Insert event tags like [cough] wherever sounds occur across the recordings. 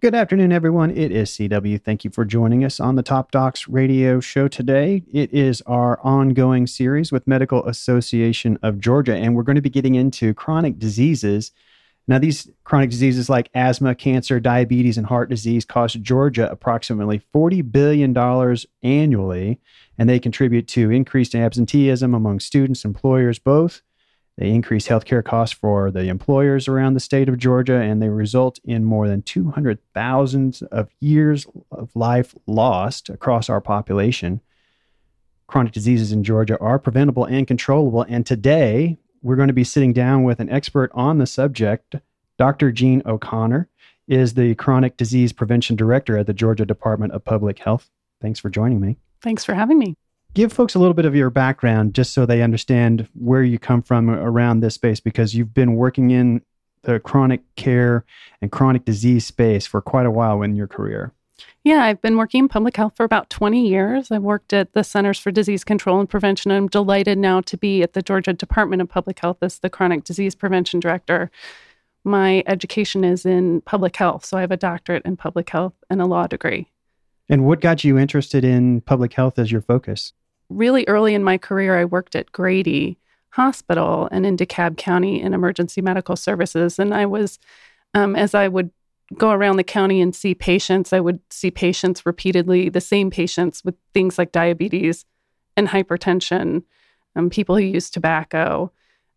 Good afternoon, everyone. It is CW. Thank you for joining us on the Top Docs radio show today. It is our ongoing series with Medical Association of Georgia, and we're going to be getting into chronic diseases. Now, these chronic diseases like asthma, cancer, diabetes, and heart disease cost Georgia approximately $40 billion annually, and they contribute to increased absenteeism among students, employers, both they increase healthcare costs for the employers around the state of Georgia, and they result in more than 200,000 of years of life lost across our population. Chronic diseases in Georgia are preventable and controllable. And today, we're going to be sitting down with an expert on the subject. Dr. Jean O'Connor is the Chronic Disease Prevention Director at the Georgia Department of Public Health. Thanks for joining me. Thanks for having me give folks a little bit of your background just so they understand where you come from around this space because you've been working in the chronic care and chronic disease space for quite a while in your career. Yeah, I've been working in public health for about 20 years. I've worked at the Centers for Disease Control and Prevention. I'm delighted now to be at the Georgia Department of Public Health as the Chronic Disease Prevention Director. My education is in public health, so I have a doctorate in public health and a law degree. And what got you interested in public health as your focus? Really early in my career, I worked at Grady Hospital and in DeKalb County in emergency medical services. And I was, um, as I would go around the county and see patients, I would see patients repeatedly, the same patients with things like diabetes and hypertension, um, people who use tobacco,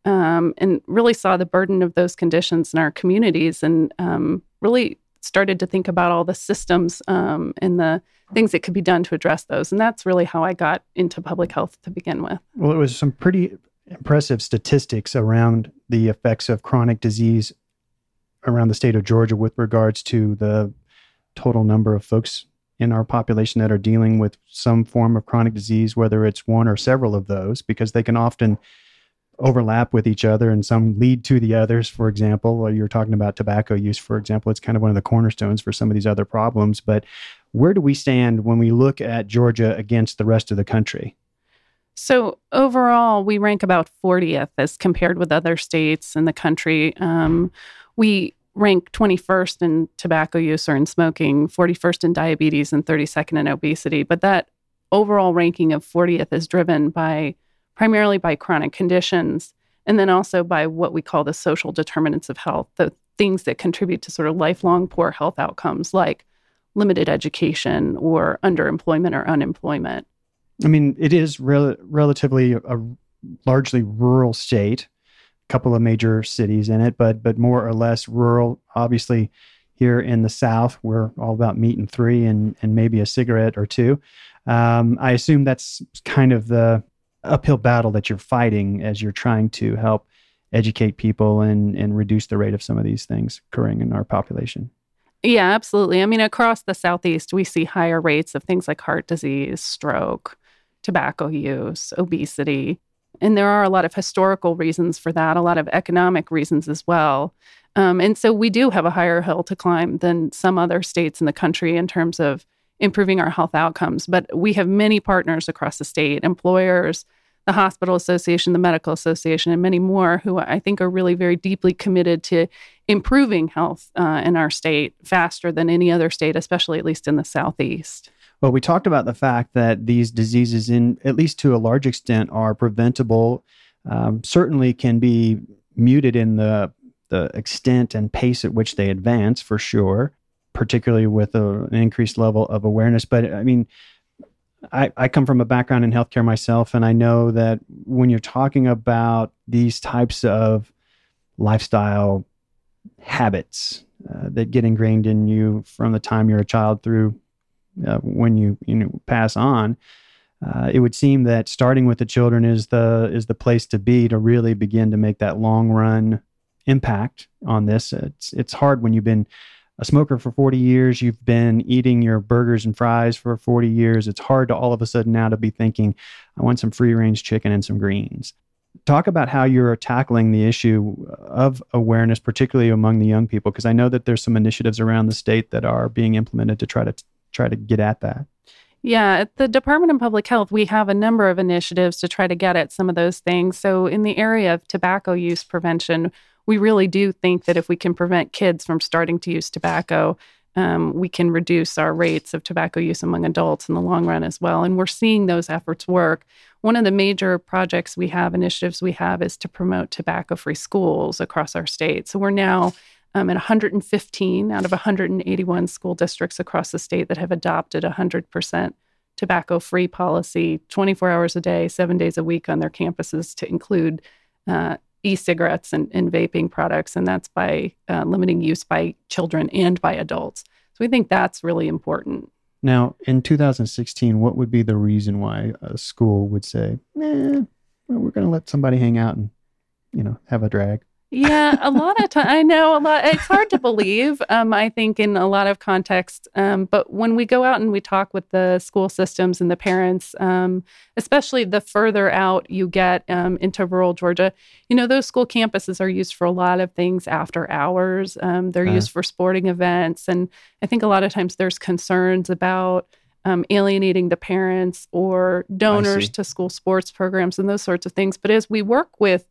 um, and really saw the burden of those conditions in our communities and um, really started to think about all the systems um, and the things that could be done to address those. And that's really how I got into public health to begin with. Well, it was some pretty impressive statistics around the effects of chronic disease around the state of Georgia with regards to the total number of folks in our population that are dealing with some form of chronic disease, whether it's one or several of those, because they can often overlap with each other and some lead to the others. For example, you're talking about tobacco use, for example, it's kind of one of the cornerstones for some of these other problems. But where do we stand when we look at Georgia against the rest of the country? So, overall, we rank about 40th as compared with other states in the country. Um, we rank 21st in tobacco use or in smoking, 41st in diabetes, and 32nd in obesity. But that overall ranking of 40th is driven by primarily by chronic conditions and then also by what we call the social determinants of health, the things that contribute to sort of lifelong poor health outcomes like limited education or underemployment or unemployment. I mean, it is rel- relatively a, a largely rural state, a couple of major cities in it, but but more or less rural. Obviously, here in the South, we're all about meat and three and and maybe a cigarette or two. Um, I assume that's kind of the uphill battle that you're fighting as you're trying to help educate people and and reduce the rate of some of these things occurring in our population. Yeah, absolutely. I mean, across the Southeast, we see higher rates of things like heart disease, stroke, tobacco use, obesity. And there are a lot of historical reasons for that, a lot of economic reasons as well. Um, and so we do have a higher hill to climb than some other states in the country in terms of improving our health outcomes. But we have many partners across the state, employers, the Hospital Association, the Medical Association, and many more who I think are really very deeply committed to improving health uh, in our state faster than any other state, especially at least in the Southeast. Well, we talked about the fact that these diseases, in at least to a large extent, are preventable. Um, certainly, can be muted in the the extent and pace at which they advance, for sure. Particularly with a, an increased level of awareness. But I mean, I, I come from a background in healthcare myself, and I know that when you're talking about these types of lifestyle habits uh, that get ingrained in you from the time you're a child through uh, when you you know pass on, uh, it would seem that starting with the children is the is the place to be to really begin to make that long run impact on this. It's it's hard when you've been a smoker for 40 years, you've been eating your burgers and fries for 40 years. It's hard to all of a sudden now to be thinking, I want some free range chicken and some greens. Talk about how you're tackling the issue of awareness, particularly among the young people, because I know that there's some initiatives around the state that are being implemented to try to try to get at that. Yeah, at the Department of Public Health, we have a number of initiatives to try to get at some of those things. So, in the area of tobacco use prevention, we really do think that if we can prevent kids from starting to use tobacco, um, we can reduce our rates of tobacco use among adults in the long run as well. And we're seeing those efforts work. One of the major projects we have, initiatives we have, is to promote tobacco free schools across our state. So we're now um, at 115 out of 181 school districts across the state that have adopted 100% tobacco free policy 24 hours a day, seven days a week on their campuses to include uh, e cigarettes and, and, vaping products. And that's by uh, limiting use by children and by adults. So we think that's really important. Now, in 2016, what would be the reason why a school would say, eh, well, we're going to let somebody hang out and, you know, have a drag? Yeah, a lot of time. I know a lot. It's hard to believe. Um, I think in a lot of contexts, um, but when we go out and we talk with the school systems and the parents, um, especially the further out you get um, into rural Georgia, you know those school campuses are used for a lot of things after hours. Um, they're uh. used for sporting events, and I think a lot of times there's concerns about. Um, alienating the parents or donors to school sports programs and those sorts of things. But as we work with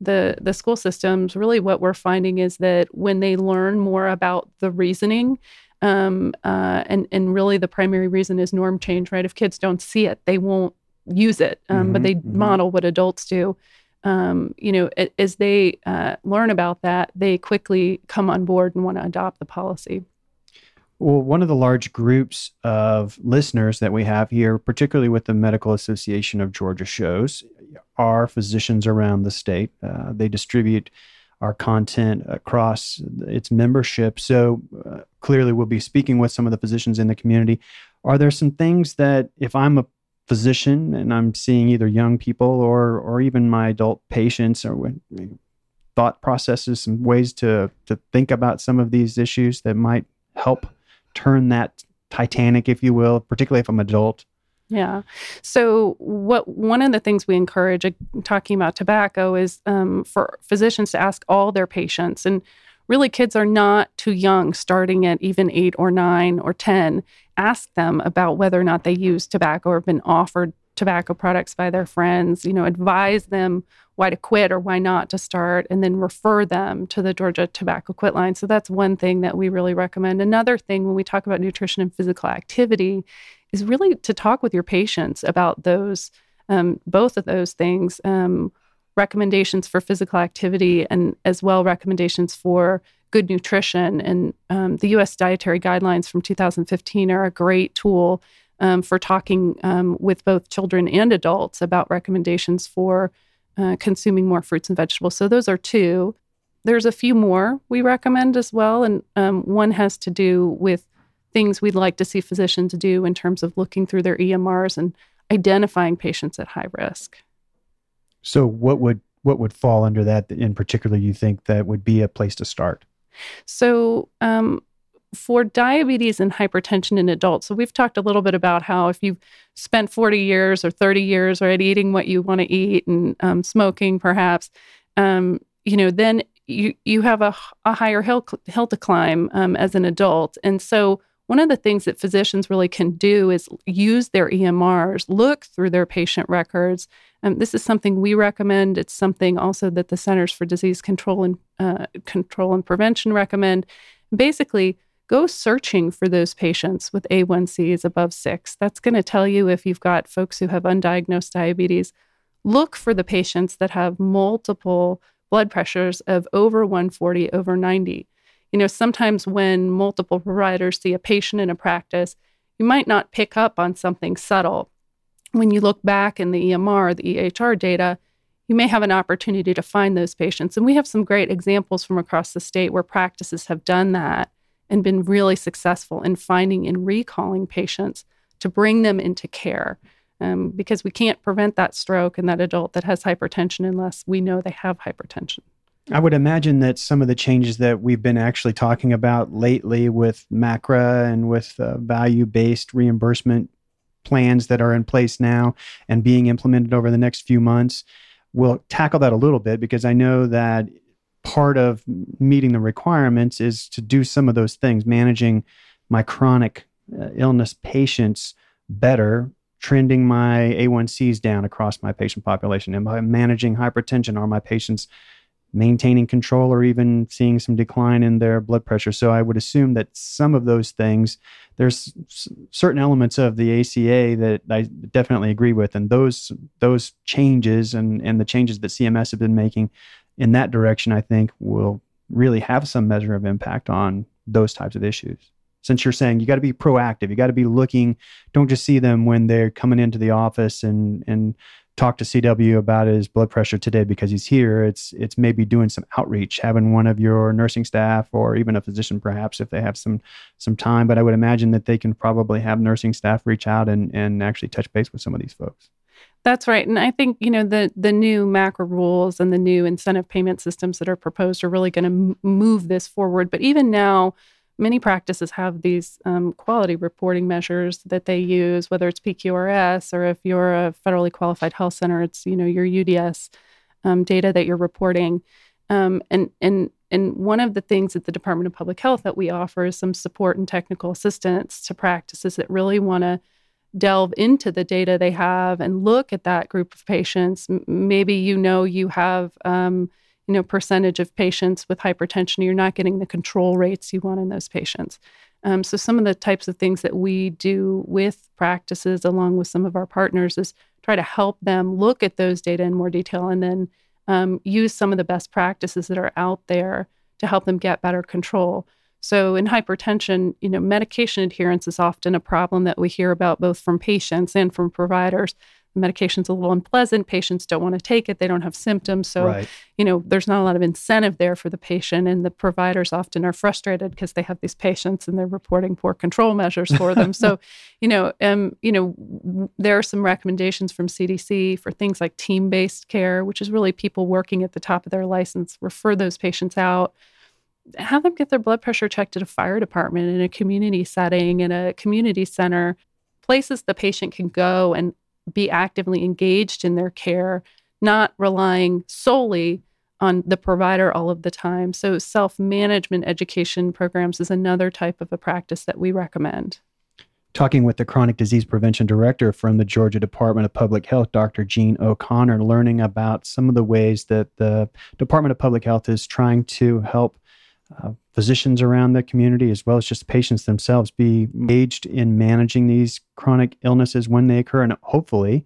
the the school systems really what we're finding is that when they learn more about the reasoning um, uh, and and really the primary reason is norm change right? If kids don't see it they won't use it um, mm-hmm, but they mm-hmm. model what adults do. Um, you know as they uh, learn about that they quickly come on board and want to adopt the policy well, one of the large groups of listeners that we have here, particularly with the Medical Association of Georgia shows, are physicians around the state. Uh, they distribute our content across its membership. So uh, clearly, we'll be speaking with some of the physicians in the community. Are there some things that, if I'm a physician and I'm seeing either young people or or even my adult patients, or thought processes, some ways to to think about some of these issues that might help turn that Titanic, if you will, particularly if I'm adult, yeah. So, what one of the things we encourage, uh, talking about tobacco, is um, for physicians to ask all their patients, and really, kids are not too young, starting at even eight or nine or ten. Ask them about whether or not they use tobacco or have been offered tobacco products by their friends. You know, advise them why to quit or why not to start, and then refer them to the Georgia Tobacco Quit line. So that's one thing that we really recommend. Another thing when we talk about nutrition and physical activity is really to talk with your patients about those, um, both of those things. Um, recommendations for physical activity and as well recommendations for good nutrition. And um, the U.S. dietary guidelines from 2015 are a great tool um, for talking um, with both children and adults about recommendations for uh, consuming more fruits and vegetables. So those are two. There's a few more we recommend as well, and um, one has to do with things we'd like to see physicians do in terms of looking through their EMRs and identifying patients at high risk. So what would what would fall under that in particular you think that would be a place to start? So um, for diabetes and hypertension in adults, so we've talked a little bit about how if you've spent 40 years or 30 years right eating what you want to eat and um, smoking perhaps, um, you know, then you you have a, a higher hill hill to climb um, as an adult, and so one of the things that physicians really can do is use their EMRs, look through their patient records. And this is something we recommend. It's something also that the Centers for Disease Control and uh, Control and Prevention recommend. Basically, go searching for those patients with A1Cs above six. That's going to tell you if you've got folks who have undiagnosed diabetes. Look for the patients that have multiple blood pressures of over 140, over 90 you know, sometimes when multiple providers see a patient in a practice, you might not pick up on something subtle. When you look back in the EMR, the EHR data, you may have an opportunity to find those patients. And we have some great examples from across the state where practices have done that and been really successful in finding and recalling patients to bring them into care. Um, because we can't prevent that stroke in that adult that has hypertension unless we know they have hypertension. I would imagine that some of the changes that we've been actually talking about lately with MACRA and with uh, value based reimbursement plans that are in place now and being implemented over the next few months will tackle that a little bit because I know that part of meeting the requirements is to do some of those things, managing my chronic uh, illness patients better, trending my A1Cs down across my patient population. Am I managing hypertension? Are my patients maintaining control or even seeing some decline in their blood pressure? So I would assume that some of those things, there's certain elements of the ACA that I definitely agree with, and those those changes and and the changes that CMS have been making in that direction, I think will really have some measure of impact on those types of issues. Since you're saying you got to be proactive, you got to be looking. Don't just see them when they're coming into the office and and talk to CW about his blood pressure today because he's here. It's it's maybe doing some outreach, having one of your nursing staff or even a physician perhaps if they have some some time. But I would imagine that they can probably have nursing staff reach out and and actually touch base with some of these folks. That's right. And I think, you know, the the new MACRA rules and the new incentive payment systems that are proposed are really going to m- move this forward. But even now, many practices have these um, quality reporting measures that they use, whether it's PQRS or if you're a federally qualified health center, it's, you know, your UDS um, data that you're reporting. Um, and and and one of the things at the Department of Public Health that we offer is some support and technical assistance to practices that really want to delve into the data they have and look at that group of patients. M- maybe you know you have, um, you know, percentage of patients with hypertension. You're not getting the control rates you want in those patients. Um, so some of the types of things that we do with practices, along with some of our partners, is try to help them look at those data in more detail and then um, use some of the best practices that are out there to help them get better control. So in hypertension, you know, medication adherence is often a problem that we hear about both from patients and from providers. The medication's a little unpleasant. Patients don't want to take it. They don't have symptoms. So, right. you know, there's not a lot of incentive there for the patient. And the providers often are frustrated because they have these patients and they're reporting poor control measures for them. so, [laughs] you know, um, you know, there are some recommendations from CDC for things like team-based care, which is really people working at the top of their license, refer those patients out have them get their blood pressure checked at a fire department in a community setting in a community center places the patient can go and be actively engaged in their care not relying solely on the provider all of the time so self-management education programs is another type of a practice that we recommend talking with the chronic disease prevention director from the Georgia Department of Public Health, Dr. Jean O'Connor, learning about some of the ways that the Department of Public Health is trying to help uh, physicians around the community, as well as just patients themselves, be engaged in managing these chronic illnesses when they occur, and hopefully,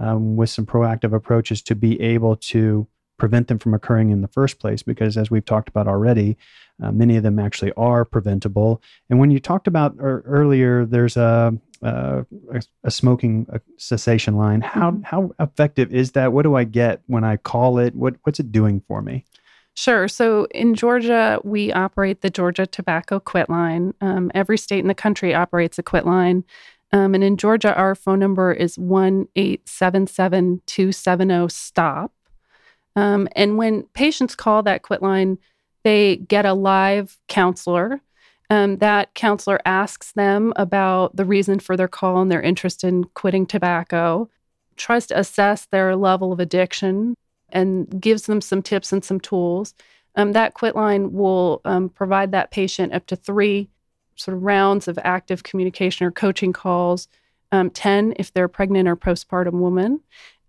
um, with some proactive approaches, to be able to prevent them from occurring in the first place. Because, as we've talked about already, uh, many of them actually are preventable. And when you talked about er- earlier, there's a uh, a, a, smoking cessation line. How mm-hmm. how effective is that? What do I get when I call it? What what's it doing for me? Sure. So in Georgia, we operate the Georgia Tobacco Quit Line. Um, every state in the country operates a quit line. Um, and in Georgia, our phone number is 1 877 270 STOP. Um, and when patients call that quit line, they get a live counselor. Um, that counselor asks them about the reason for their call and their interest in quitting tobacco, tries to assess their level of addiction, and gives them some tips and some tools. Um, that quit line will um, provide that patient up to three sort of rounds of active communication or coaching calls, um, 10 if they're pregnant or postpartum woman,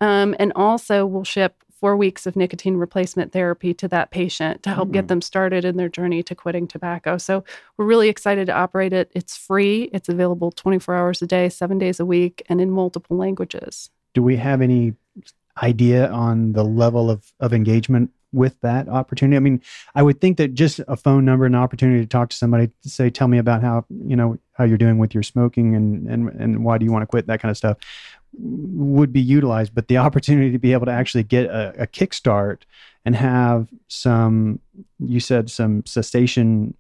um, and also will ship four weeks of nicotine replacement therapy to that patient to help mm-hmm. get them started in their journey to quitting tobacco. So we're really excited to operate it. It's free, it's available 24 hours a day, seven days a week, and in multiple languages. Do we have any idea on the level of, of engagement with that opportunity? I mean, I would think that just a phone number, an opportunity to talk to somebody, to say, tell me about how, you know, how you're doing with your smoking and, and, and why do you want to quit, that kind of stuff would be utilized. But the [laughs] opportunity to be able to actually get a, a kickstart and have some, you said some cessation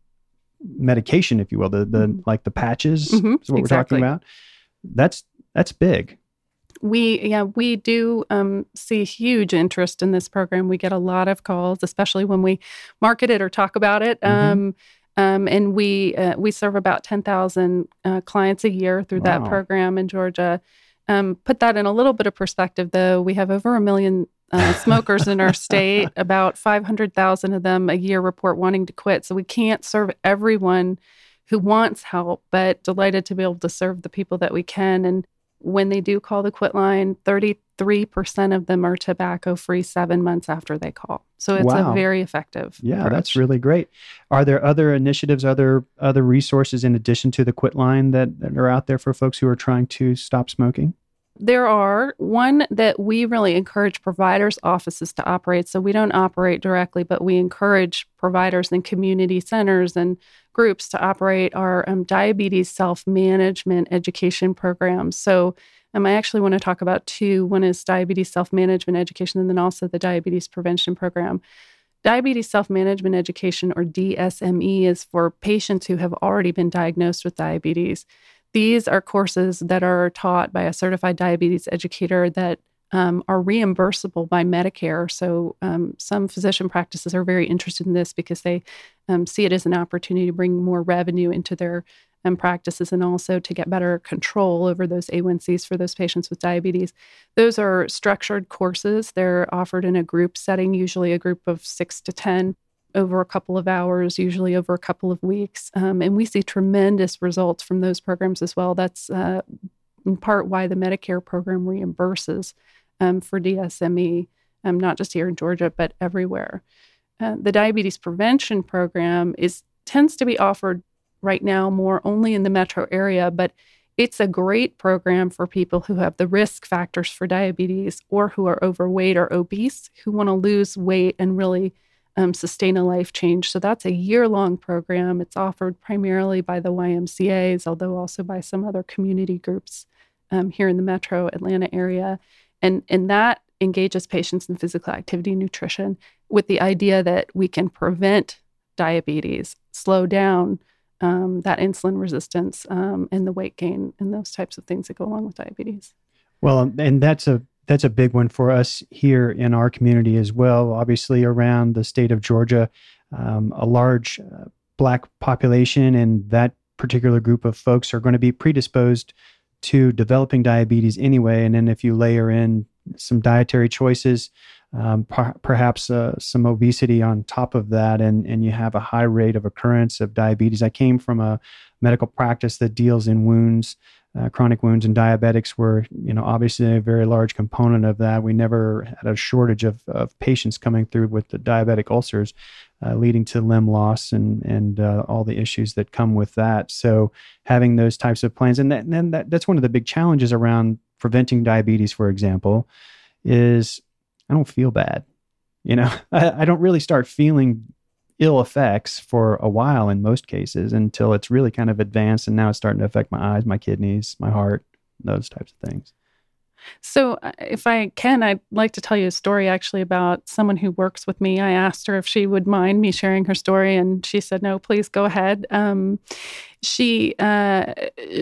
medication, if you will, the, the mm-hmm. like the patches, mm-hmm. is what exactly. we're talking about. That's, that's big. We yeah we do um, see huge interest in this program. We get a lot of calls, especially when we market it or talk about it. Mm-hmm. Um, um, and we uh, we serve about ten thousand uh, clients a year through wow. that program in Georgia. Um, put that in a little bit of perspective, though. We have over a million uh, smokers in our state. [laughs] About five hundred thousand of them a year report wanting to quit. So we can't serve everyone who wants help, but delighted to be able to serve the people that we can. And when they do call the quit line, 33% of them are tobacco free seven months after they call. So it's wow. a very effective. Yeah, approach. that's really great. Are there other initiatives, other other resources in addition to the quit line that, that are out there for folks who are trying to stop smoking? There are one that we really encourage providers' offices to operate. So we don't operate directly, but we encourage providers and community centers and groups to operate our um, diabetes self management education programs. So um, I actually want to talk about two. One is diabetes self management education, and then also the diabetes prevention program. Diabetes self management education, or DSME, is for patients who have already been diagnosed with diabetes. These are courses that are taught by a certified diabetes educator that um, are reimbursable by Medicare. So, um, some physician practices are very interested in this because they um, see it as an opportunity to bring more revenue into their um, practices and also to get better control over those A1Cs for those patients with diabetes. Those are structured courses. They're offered in a group setting, usually a group of six to 10 over a couple of hours, usually over a couple of weeks. Um, and we see tremendous results from those programs as well. That's uh, in part why the Medicare program reimburses um, for DSME, um, not just here in Georgia, but everywhere. Uh, the diabetes prevention program is tends to be offered right now more only in the metro area, but it's a great program for people who have the risk factors for diabetes or who are overweight or obese who want to lose weight and really um, sustain a life change. So that's a year long program. It's offered primarily by the YMCAs, although also by some other community groups um, here in the metro Atlanta area. And, and that engages patients in physical activity nutrition with the idea that we can prevent diabetes, slow down um, that insulin resistance um, and the weight gain and those types of things that go along with diabetes. Well, and that's a that's a big one for us here in our community as well. Obviously, around the state of Georgia, um, a large uh, black population, and that particular group of folks are going to be predisposed to developing diabetes anyway. And then if you layer in some dietary choices, um, per- perhaps uh, some obesity on top of that, and, and you have a high rate of occurrence of diabetes. I came from a medical practice that deals in wounds uh, chronic wounds and diabetics were, you know, obviously a very large component of that. We never had a shortage of, of patients coming through with the diabetic ulcers, uh, leading to limb loss and and uh, all the issues that come with that. So having those types of plans, and, that, then that, that's one of the big challenges around preventing diabetes, for example, is I don't feel bad. You know, [laughs] I, I don't really start feeling ill effects for a while in most cases until it's really kind of advanced and now it's starting to affect my eyes, my kidneys, my heart, those types of things. So, uh, if I can, I'd like to tell you a story actually about someone who works with me. I asked her if she would mind me sharing her story, and she said, "No, please go ahead." Um, she uh,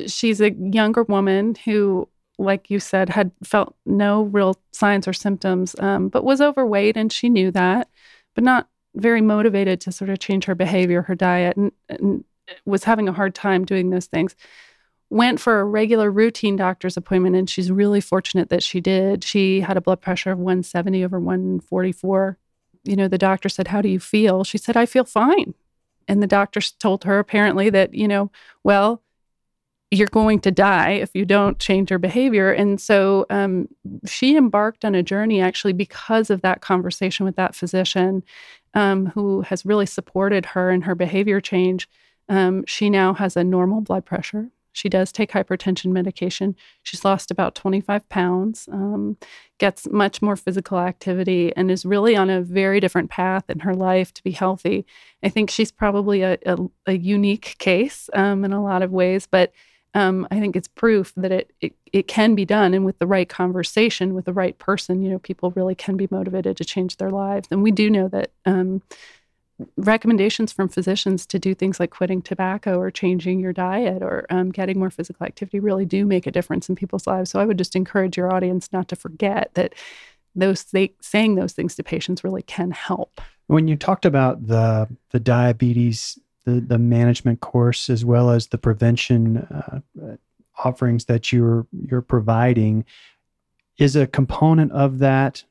she's a younger woman who, like you said, had felt no real signs or symptoms, um, but was overweight, and she knew that, but not very motivated to sort of change her behavior, her diet, and, and was having a hard time doing those things. Went for a regular routine doctor's appointment, and she's really fortunate that she did. She had a blood pressure of 170 over 144. You know, the doctor said, How do you feel? She said, I feel fine. And the doctor told her apparently that, you know, well, you're going to die if you don't change your behavior. And so um, she embarked on a journey actually because of that conversation with that physician um, who has really supported her in her behavior change. Um, she now has a normal blood pressure. She does take hypertension medication. She's lost about 25 pounds, um, gets much more physical activity, and is really on a very different path in her life to be healthy. I think she's probably a, a, a unique case um, in a lot of ways, but um, I think it's proof that it, it it can be done, and with the right conversation with the right person, you know, people really can be motivated to change their lives. And we do know that um, recommendations from physicians to do things like quitting tobacco or changing your diet or um, getting more physical activity really do make a difference in people's lives. So I would just encourage your audience not to forget that those th- saying those things to patients really can help. When you talked about the the diabetes, the management course as well as the prevention uh, offerings that you're you're providing, is a component of that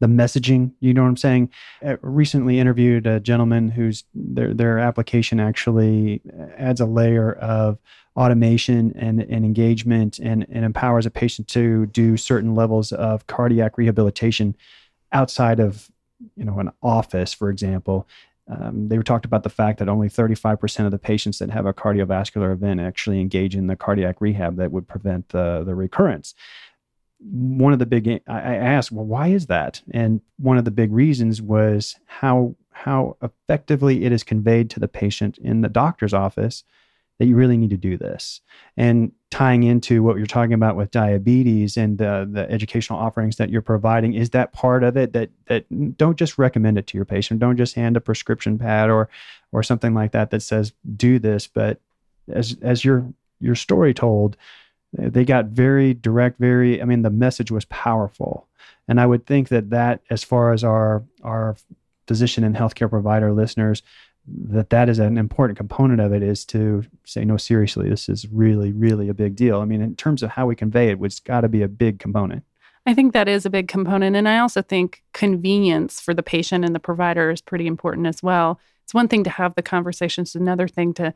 the messaging. You know what I'm saying? I recently interviewed a gentleman whose their their application actually adds a layer of automation and, and engagement and, and empowers a patient to do certain levels of cardiac rehabilitation outside of you know an office, for example. Um, they were talked about the fact that only 35% of the patients that have a cardiovascular event actually engage in the cardiac rehab that would prevent the, the recurrence one of the big I asked, well, why is that? And one of the big reasons was how how effectively it is conveyed to the patient in the doctor's office that you really need to do this. And tying into what you're talking about with diabetes and the the educational offerings that you're providing, is that part of it that that don't just recommend it to your patient, don't just hand a prescription pad or or something like that that says do this, but as as your your story told, they got very direct very i mean the message was powerful. And i would think that that as far as our our physician and healthcare provider listeners that that is an important component of it is to say no seriously this is really really a big deal. I mean in terms of how we convey it it's got to be a big component. I think that is a big component and i also think convenience for the patient and the provider is pretty important as well. It's one thing to have the conversation it's another thing to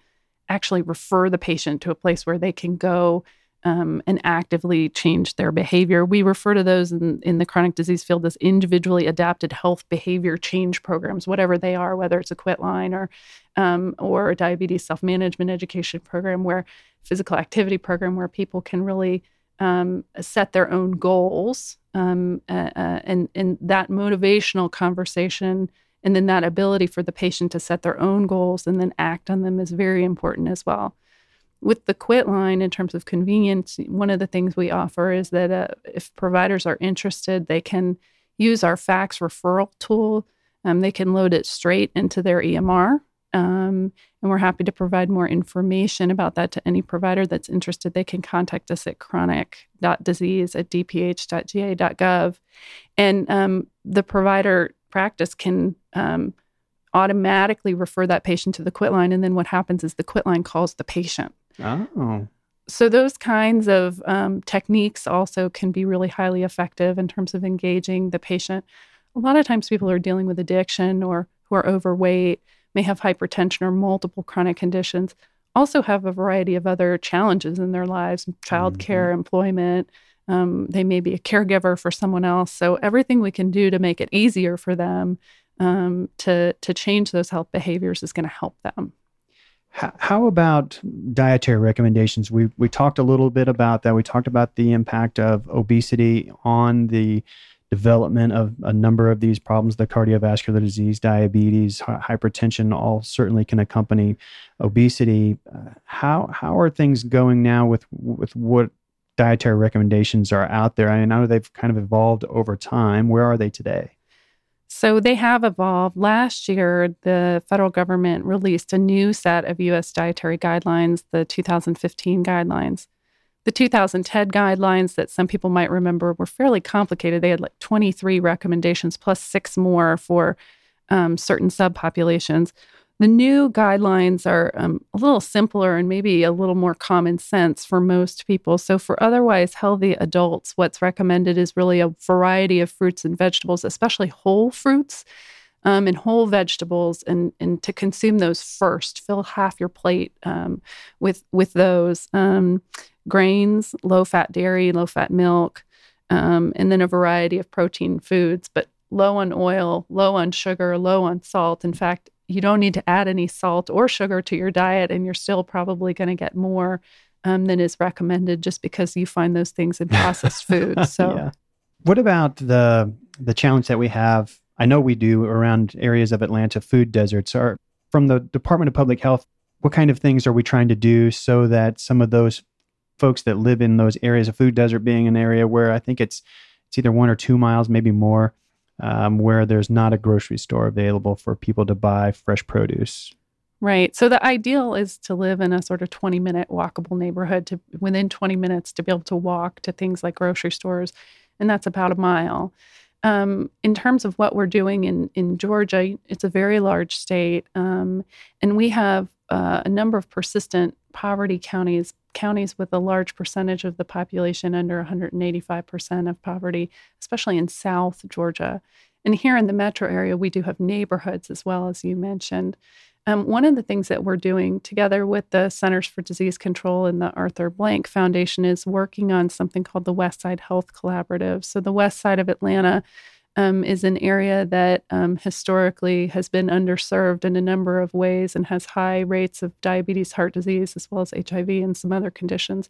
actually refer the patient to a place where they can go um, and actively change their behavior. We refer to those in, in the chronic disease field as individually adapted health behavior change programs, whatever they are, whether it's a quit line or um, or a diabetes self management education program, where physical activity program where people can really um, set their own goals um, uh, uh, and and that motivational conversation and then that ability for the patient to set their own goals and then act on them is very important as well with the quit line in terms of convenience one of the things we offer is that uh, if providers are interested they can use our fax referral tool. Um, they can load it straight into their emr um, and we're happy to provide more information about that to any provider that's interested. They can contact us at chronic.disease at dph.ga.gov and um, the provider practice can um, automatically refer that patient to the quit line. And then what happens is the quit line calls the patient Oh. So, those kinds of um, techniques also can be really highly effective in terms of engaging the patient. A lot of times, people who are dealing with addiction or who are overweight, may have hypertension or multiple chronic conditions, also have a variety of other challenges in their lives childcare, mm-hmm. employment. Um, they may be a caregiver for someone else. So, everything we can do to make it easier for them um, to, to change those health behaviors is going to help them. How about dietary recommendations? We we talked a little bit about that. We talked about the impact of obesity on the development of a number of these problems the cardiovascular disease diabetes hypertension all certainly can accompany obesity uh, how how are things going now with with what dietary recommendations are out there i know they've kind of evolved over time where are they today so they have evolved. Last year, the federal government released a new set of US dietary guidelines, the 2015 guidelines. The 2010 guidelines that some people might remember were fairly complicated. They had like 23 recommendations plus six more for um, certain subpopulations. The new guidelines are um, a little simpler and maybe a little more common sense for most people. So, for otherwise healthy adults, what's recommended is really a variety of fruits and vegetables, especially whole fruits um, and whole vegetables, and, and to consume those first. Fill half your plate um, with, with those um, grains, low fat dairy, low fat milk, um, and then a variety of protein foods, but low on oil, low on sugar, low on salt. In fact, you don't need to add any salt or sugar to your diet, and you're still probably going to get more um, than is recommended just because you find those things in processed [laughs] food. So, yeah. what about the the challenge that we have? I know we do around areas of Atlanta food deserts. Are from the Department of Public Health, what kind of things are we trying to do so that some of those folks that live in those areas of food desert being an area where I think it's it's either one or two miles, maybe more, um, where there's not a grocery store available for people to buy fresh produce. Right. So the ideal is to live in a sort of 20 minute walkable neighborhood to within 20 minutes to be able to walk to things like grocery stores. And that's about a mile. Um, in terms of what we're doing in, in Georgia, it's a very large state. Um, and we have uh, a number of persistent poverty counties, counties with a large percentage of the population under 185% of poverty, especially in South Georgia. And here in the metro area, we do have neighborhoods as well, as you mentioned. Um, one of the things that we're doing together with the Centers for Disease Control and the Arthur Blank Foundation is working on something called the West Side Health Collaborative. So, the west side of Atlanta um, is an area that um, historically has been underserved in a number of ways and has high rates of diabetes, heart disease, as well as HIV and some other conditions.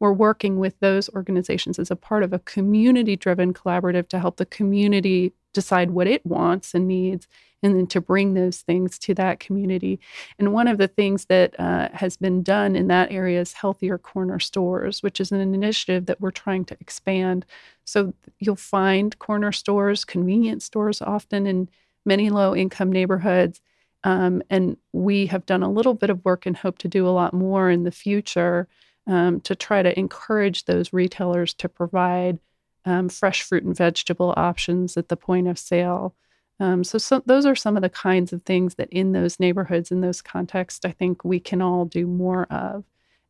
We're working with those organizations as a part of a community driven collaborative to help the community decide what it wants and needs and then to bring those things to that community. And one of the things that uh, has been done in that area is healthier corner stores, which is an initiative that we're trying to expand. So you'll find corner stores, convenience stores often in many low income neighborhoods. Um, and we have done a little bit of work and hope to do a lot more in the future um, to try to encourage those retailers to provide um, fresh fruit and vegetable options at the point of sale. Um, so, so, those are some of the kinds of things that in those neighborhoods, in those contexts, I think we can all do more of.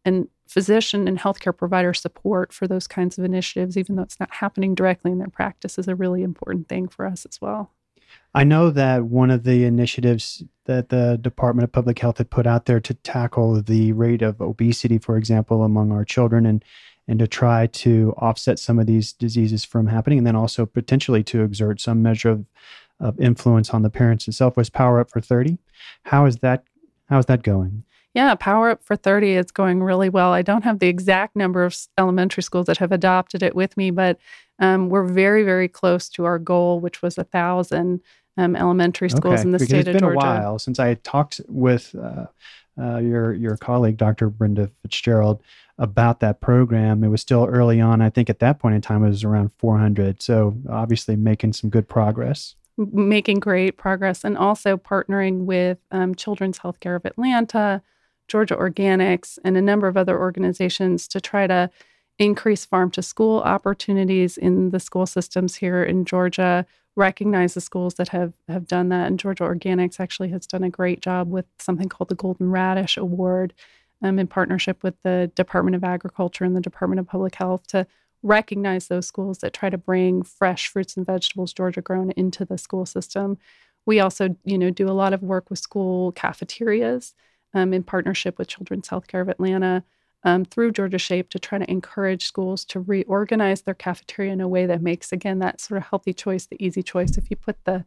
And physician and healthcare provider support for those kinds of initiatives, even though it's not happening directly in their practice, is a really important thing for us as well. I know that one of the initiatives that the Department of Public Health had put out there to tackle the rate of obesity, for example, among our children and and to try to offset some of these diseases from happening, and then also potentially to exert some measure of of influence on the parents itself was Power Up for 30. How is that how is that going? Yeah, Power Up for 30 is going really well. I don't have the exact number of elementary schools that have adopted it with me, but um, we're very, very close to our goal, which was a thousand um, elementary schools okay, in the state of Georgia. It's been a while since I talked with uh, uh, your your colleague, Dr. Brenda Fitzgerald, about that program. It was still early on. I think at that point in time, it was around 400. So obviously making some good progress making great progress and also partnering with um, Children's Healthcare of Atlanta, Georgia Organics, and a number of other organizations to try to increase farm to school opportunities in the school systems here in Georgia. Recognize the schools that have have done that, and Georgia Organics actually has done a great job with something called the Golden Radish Award, um, in partnership with the Department of Agriculture and the Department of Public Health to recognize those schools that try to bring fresh fruits and vegetables Georgia grown into the school system. We also, you know, do a lot of work with school cafeterias um, in partnership with Children's Healthcare of Atlanta um, through Georgia Shape to try to encourage schools to reorganize their cafeteria in a way that makes, again, that sort of healthy choice, the easy choice. If you put the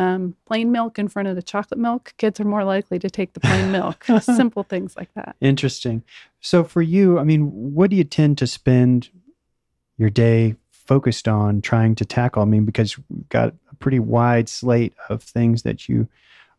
um, plain milk in front of the chocolate milk, kids are more likely to take the plain milk. [laughs] [laughs] Simple things like that. Interesting. So, for you, I mean, what do you tend to spend your day focused on trying to tackle? I mean, because we've got a pretty wide slate of things that you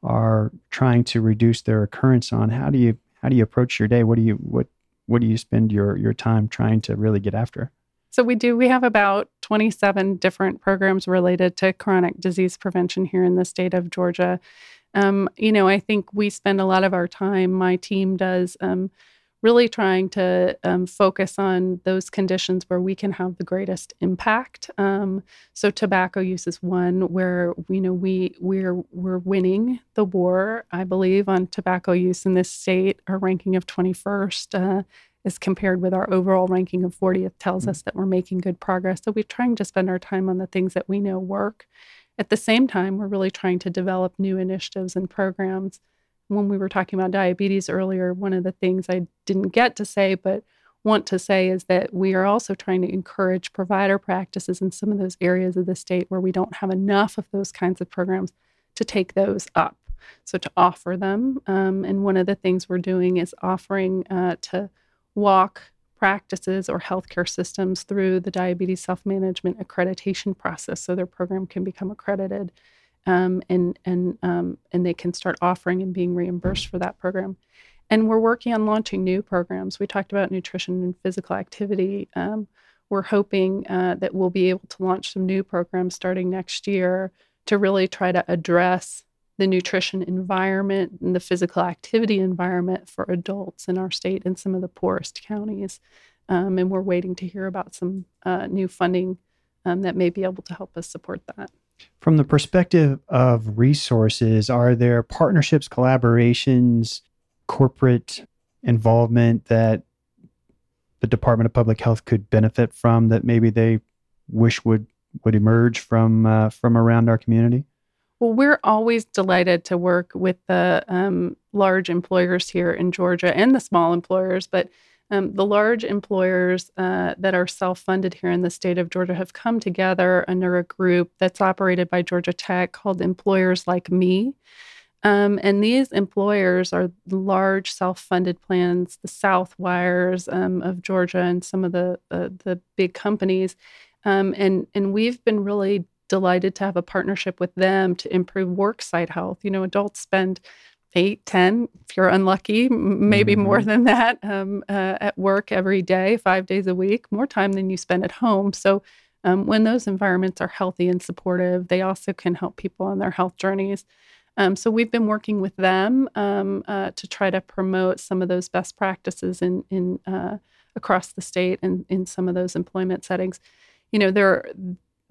are trying to reduce their occurrence on. How do you how do you approach your day? What do you what what do you spend your your time trying to really get after? So we do we have about 27 different programs related to chronic disease prevention here in the state of Georgia. Um, you know, I think we spend a lot of our time. My team does. Um, really trying to um, focus on those conditions where we can have the greatest impact. Um, so tobacco use is one where you know we we're we're winning the war, I believe, on tobacco use in this state. Our ranking of 21st. Uh, as compared with our overall ranking of 40th tells us that we're making good progress. So we're trying to spend our time on the things that we know work. At the same time, we're really trying to develop new initiatives and programs when we were talking about diabetes earlier, one of the things I didn't get to say, but want to say is that we are also trying to encourage provider practices in some of those areas of the state where we don't have enough of those kinds of programs to take those up. So, to offer them. Um, and one of the things we're doing is offering uh, to walk practices or healthcare systems through the diabetes self management accreditation process so their program can become accredited um, and and um, and they can start offering and being reimbursed for that program. And we're working on launching new programs. We talked about nutrition and physical activity. Um, we're hoping uh, that we'll be able to launch some new programs starting next year to really try to address the nutrition environment and the physical activity environment for adults in our state and some of the poorest counties. Um, and we're waiting to hear about some uh, new funding um, that may be able to help us support that. From the perspective of resources, are there partnerships, collaborations, corporate involvement that the Department of Public Health could benefit from that maybe they wish would would emerge from uh, from around our community? Well, we're always delighted to work with the um, large employers here in Georgia and the small employers, but um, the large employers uh, that are self funded here in the state of Georgia have come together under a group that's operated by Georgia Tech called Employers Like Me. Um, and these employers are large self-funded plans, the Southwires um, of Georgia, and some of the uh, the big companies. Um, and and we've been really delighted to have a partnership with them to improve work site health. You know, adults spend eight, ten, if you're unlucky, maybe mm-hmm. more than that, um, uh, at work every day, five days a week, more time than you spend at home. So. Um, when those environments are healthy and supportive, they also can help people on their health journeys. Um, so we've been working with them um, uh, to try to promote some of those best practices in in uh, across the state and in some of those employment settings. You know, there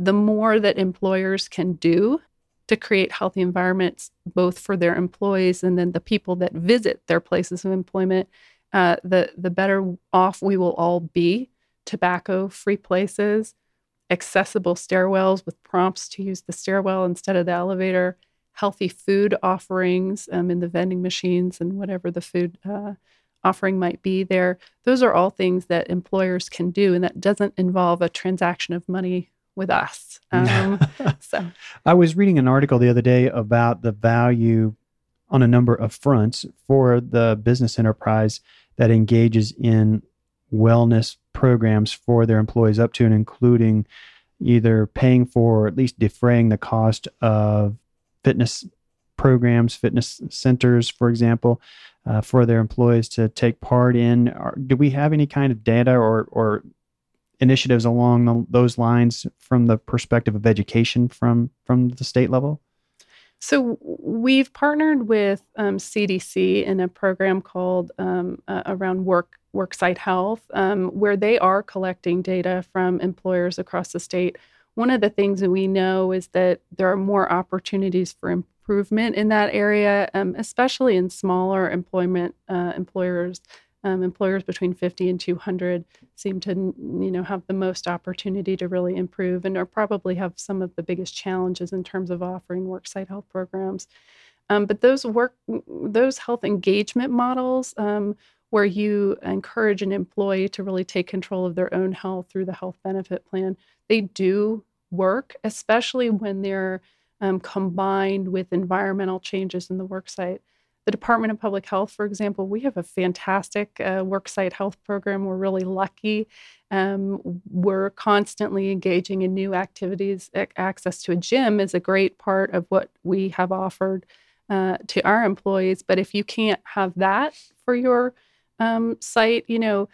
the more that employers can do to create healthy environments, both for their employees and then the people that visit their places of employment, uh, the the better off we will all be. Tobacco-free places, accessible stairwells with prompts to use the stairwell instead of the elevator healthy food offerings um, in the vending machines and whatever the food uh, offering might be there. Those are all things that employers can do, and that doesn't involve a transaction of money with us. [laughs] Um, so, I was reading an article the other day about the value on a number of fronts for the business enterprise that engages in wellness programs for their employees, up to and including either paying for or at least defraying the cost of fitness programs, fitness centers, for example, uh, for their employees to take part in. Are, do we have any kind of data or, or initiatives along the, those lines from the perspective of education from from the state level? So we've partnered with um, CDC in a program called um, uh, around work worksite health, um, where they are collecting data from employers across the state one of the things that we know is that there are more opportunities for improvement in that area, um, especially in smaller employment uh, employers. Um, employers between 50 and 200 seem to you know have the most opportunity to really improve and are probably have some of the biggest challenges in terms of offering worksite health programs um, but those work those health engagement models um, where you encourage an employee to really take control of their own health through the health benefit plan they do work, especially when they're um, combined with environmental changes in the worksite. The Department of Public Health, for example, we have a fantastic uh, worksite health program. We're really lucky. Um, we're constantly engaging in new activities. Access to a gym is a great part of what we have offered uh, to our employees. But if you can't have that for your um, site, you know,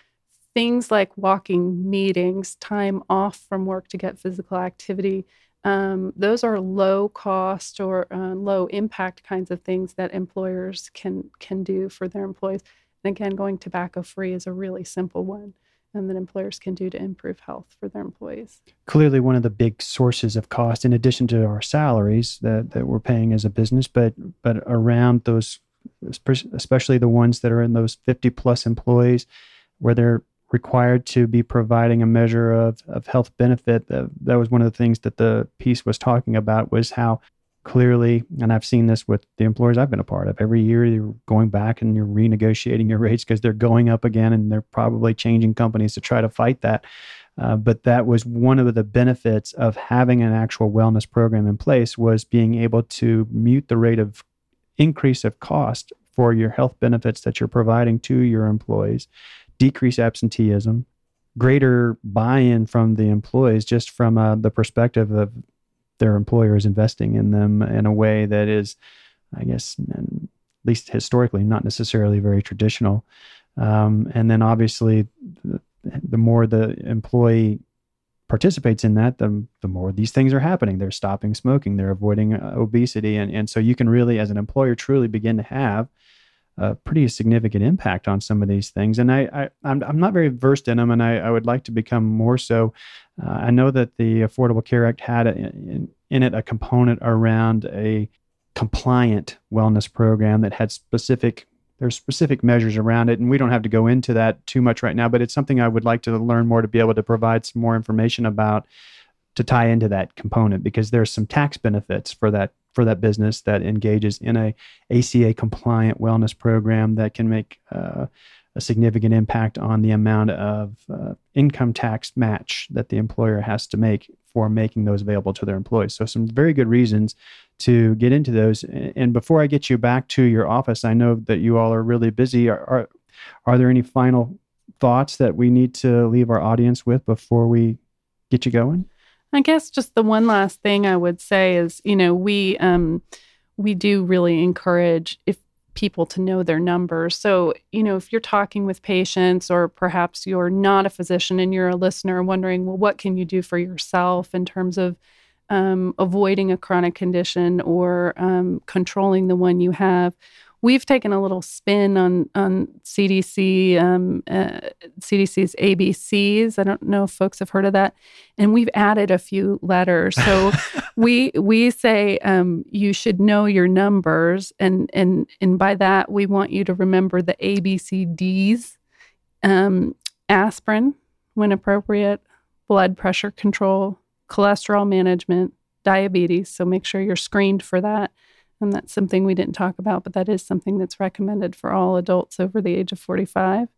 things like walking meetings, time off from work to get physical activity, um, those are low cost or uh, low impact kinds of things that employers can can do for their employees. And again, going tobacco free is a really simple one and that employers can do to improve health for their employees. Clearly, one of the big sources of cost, in addition to our salaries that, that we're paying as a business, but but around those, especially the ones that are in those 50 plus employees, where they're required to be providing a measure of, of health benefit. That, that was one of the things that the piece was talking about was how clearly, and I've seen this with the employers I've been a part of, every year you're going back and you're renegotiating your [laughs] rates because they're going up again and they're probably changing companies to try to fight that. Uh, but that was one of the benefits of having an actual wellness program in place was being able to mute the rate of increase of cost for your health benefits that you're providing to your employees decrease absenteeism, greater buy-in from the employees, just from uh, the perspective of their employers investing in them in a way that is, I guess, at least historically, not necessarily very traditional. Um, and then obviously, the, the more the employee participates in that, the, the more these things are happening. They're stopping smoking, they're avoiding uh, obesity. And, and so you can really, as an employer, truly begin to have a pretty significant impact on some of these things. And I, I I'm, I'm not very versed in them, and I, I would like to become more so. Uh, I know that the Affordable Care Act had a, in, in it a component around a compliant wellness program that had specific there's specific measures around it and we don't have to go into that too much right now but it's something i would like to learn more to be able to provide some more information about to tie into that component because there's some tax benefits for that for that business that engages in a ACA compliant wellness program that can make uh, a significant impact on the amount of uh, income tax match that the employer has to make for making those available to their employees. So some very good reasons to get into those. And before I get you back to your office, I know that you all are really busy. Are are, are there any final thoughts that we need to leave our audience with before we get you going? I guess just the one last thing I would say is, you know, we um, we do really encourage if people to know their numbers. So, you know, if you're talking with patients or perhaps you're not a physician and you're a listener wondering, well, what can you do for yourself in terms of um, avoiding a chronic condition or um, controlling the one you have? We've taken a little spin on on CDC um, uh, CDC's ABCs. I don't know if folks have heard of that, and we've added a few letters. So [laughs] we we say um, you should know your numbers, and and and by that we want you to remember the ABCDs: um, aspirin when appropriate, blood pressure control, cholesterol management, diabetes. So make sure you're screened for that and that's something we didn't talk about, but that is something that's recommended for all adults over the age of 45.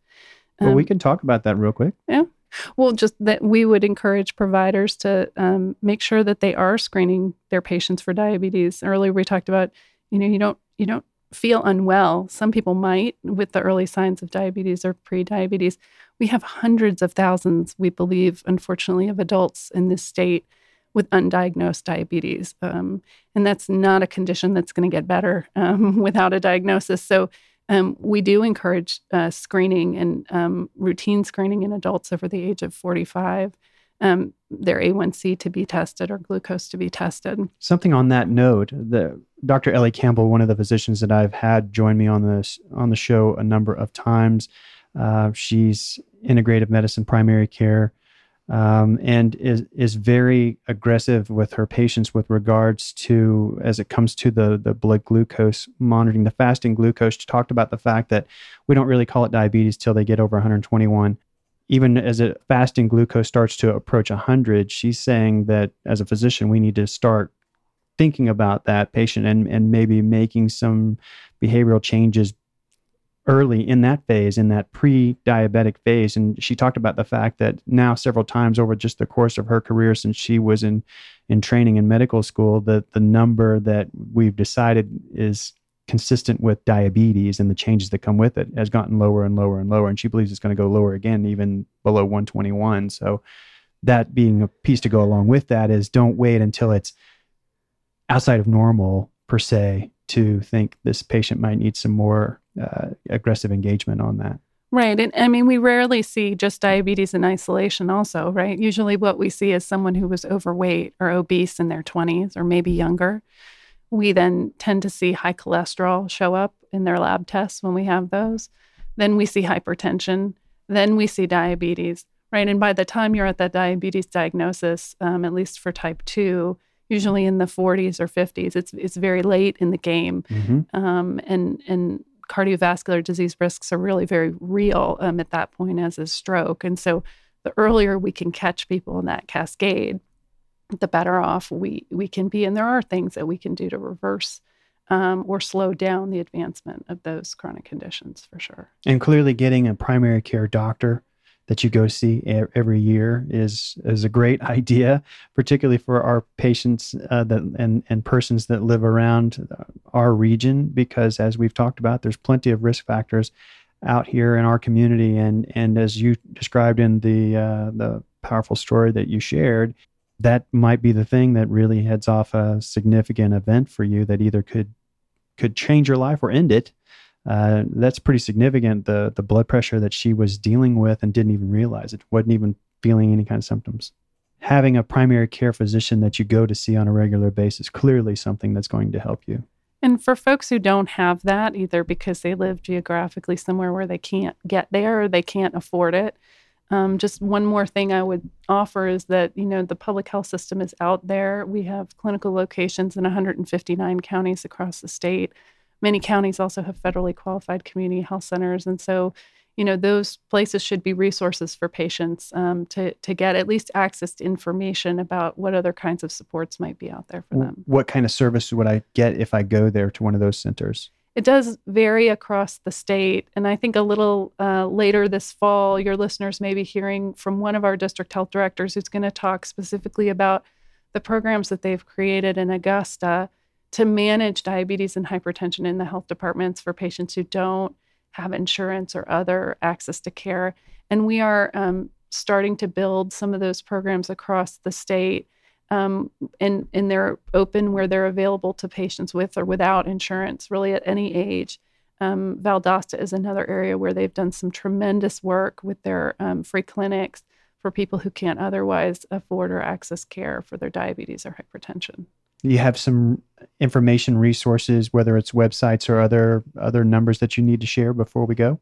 Um, well, we um, can talk about that real quick. Yeah. Well, just that we would encourage providers to um, make sure that they are screening their patients for diabetes. Earlier, we talked about, you know, you don't you don't feel unwell. Some people might with the early signs of diabetes or pre-diabetes. We have hundreds of thousands, we believe, unfortunately, of adults in this state with undiagnosed diabetes. Um, and that's not a condition that's going to get better um, [laughs] without a diagnosis. So um, we do encourage uh, screening and um, routine screening in adults over the age of 45. Um, their A1C to be tested or glucose to be tested. Something on that note, the Dr. Ellie Campbell, one of the physicians that I've had join me on this on the show a number of times, uh, she's integrative medicine primary care um, and is is very aggressive with her patients with regards to as it comes to the the blood glucose monitoring, the fasting glucose. She talked about the fact that we don't really call it diabetes till they get over 121. Even as a fasting glucose starts to approach 100, she's saying that as a physician, we need to start thinking about that patient and and maybe making some behavioral changes early in that phase, in that pre diabetic phase. And she talked about the fact that now, several times over just the course of her career since she was in, in training in medical school, that the number that we've decided is consistent with diabetes and the changes that come with it has gotten lower and lower and lower. And she believes it's going to go lower again, even below 121. So, that being a piece to go along with that is don't wait until it's outside of normal per se to think this patient might need some more uh, aggressive engagement on that. Right. And I mean, we rarely see just diabetes in isolation, also, right? Usually, what we see is someone who was overweight or obese in their 20s or maybe younger. We then tend to see high cholesterol show up in their lab tests when we have those. Then we see hypertension. Then we see diabetes, right? And by the time you're at that diabetes diagnosis, um, at least for type 2, usually in the 40s or 50s. It's it's very late in the game, mm-hmm. um, and and cardiovascular disease risks are really very real um, at that point as a stroke. And so, the earlier we can catch people in that cascade, the better off we we can be. And there are things that we can do to reverse. Um, or slow down the advancement of those chronic conditions for sure. And clearly, getting a primary care doctor that you go see every year is is a great [laughs] idea, particularly for our patients uh, that and and persons that live around our region, because as we've talked about, there's plenty of risk factors out here in our community, and and as you described in the uh, the powerful story that you shared, that might be the thing that really heads off a significant event for you that either could could change your life or end it uh, that's pretty significant. The the blood pressure that she was dealing with and didn't even realize it, wasn't even feeling any kind of symptoms. having a primary care physician that you go to see on a regular basis clearly something that's going to help you. And for folks who don't have that, either because they live geographically somewhere where they can't get there or they can't afford it, um, just one more thing I would offer is that you know the public health system is out there. We have clinical locations in 159 counties across the state. Many counties also have federally qualified community health centers, and so you know those places should be resources for patients um, to to get at least access to information about what other kinds of supports might be out there for them. What kind of service would I get if I go there to one of those centers? It does vary across the state. And I think a little uh, later this fall, your listeners may be hearing from one of our district health directors who's going to talk specifically about the programs that they've created in Augusta to manage diabetes and hypertension in the health departments for patients who don't have insurance or other access to care. And we are um, starting to build some of those programs across the state um, and and they're open where they're available to patients with or without insurance, really at any age. Um, Valdosta is another area where they've done some tremendous work with their um, free clinics for people who can't otherwise afford or access care for their diabetes or hypertension. You have some information resources, whether it's websites or other other numbers that you need to share before we go.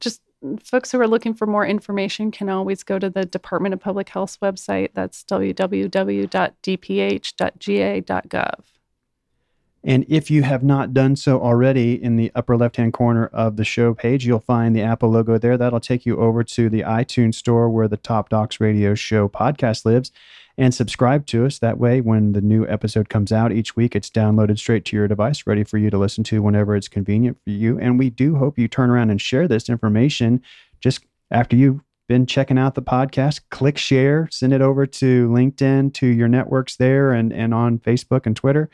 Just folks who are looking for more information can always go to the Department of Public Health's website. That's www.dph.ga.gov. And if you have not done so already, in the upper left hand corner of the show page, you'll find the Apple logo there. That'll take you over to the iTunes store where the Top Docs Radio Show podcast lives and subscribe to us. That way, when the new episode comes out each week, it's downloaded straight to your device, ready for you to listen to whenever it's convenient for you. And we do hope you turn around and share this information just after you've been checking out the podcast. Click share, send it over to LinkedIn, to your networks there, and, and on Facebook and Twitter.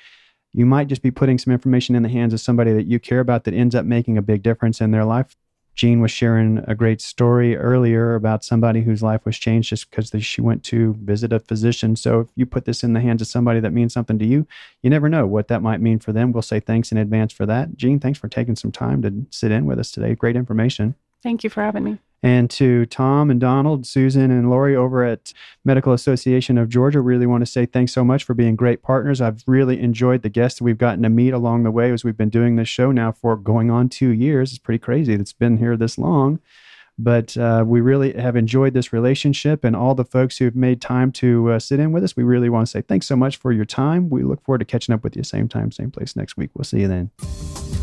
You might just be putting some information in the hands of somebody that you care about that ends up making a big difference in their life. Jean was sharing a great story earlier about somebody whose life was changed just because she went to visit a physician. So if you put this in the hands of somebody that means something to you, you never know what that might mean for them. We'll say thanks in advance for that. Jean, thanks for taking some time to sit in with us today. Great information. Thank you for having me and to Tom and Donald, Susan and Lori over at Medical Association of Georgia. Really want to say thanks so much for being great partners. I've really enjoyed the guests we've gotten to meet along the way as we've been doing this show now for going on two years. It's pretty crazy that it's been here this long. But uh, we really have enjoyed this relationship and all the folks who've made time to uh, sit in with us. We really want to say thanks so much for your time. We look forward to catching up with you same time, same place next week. We'll see you then.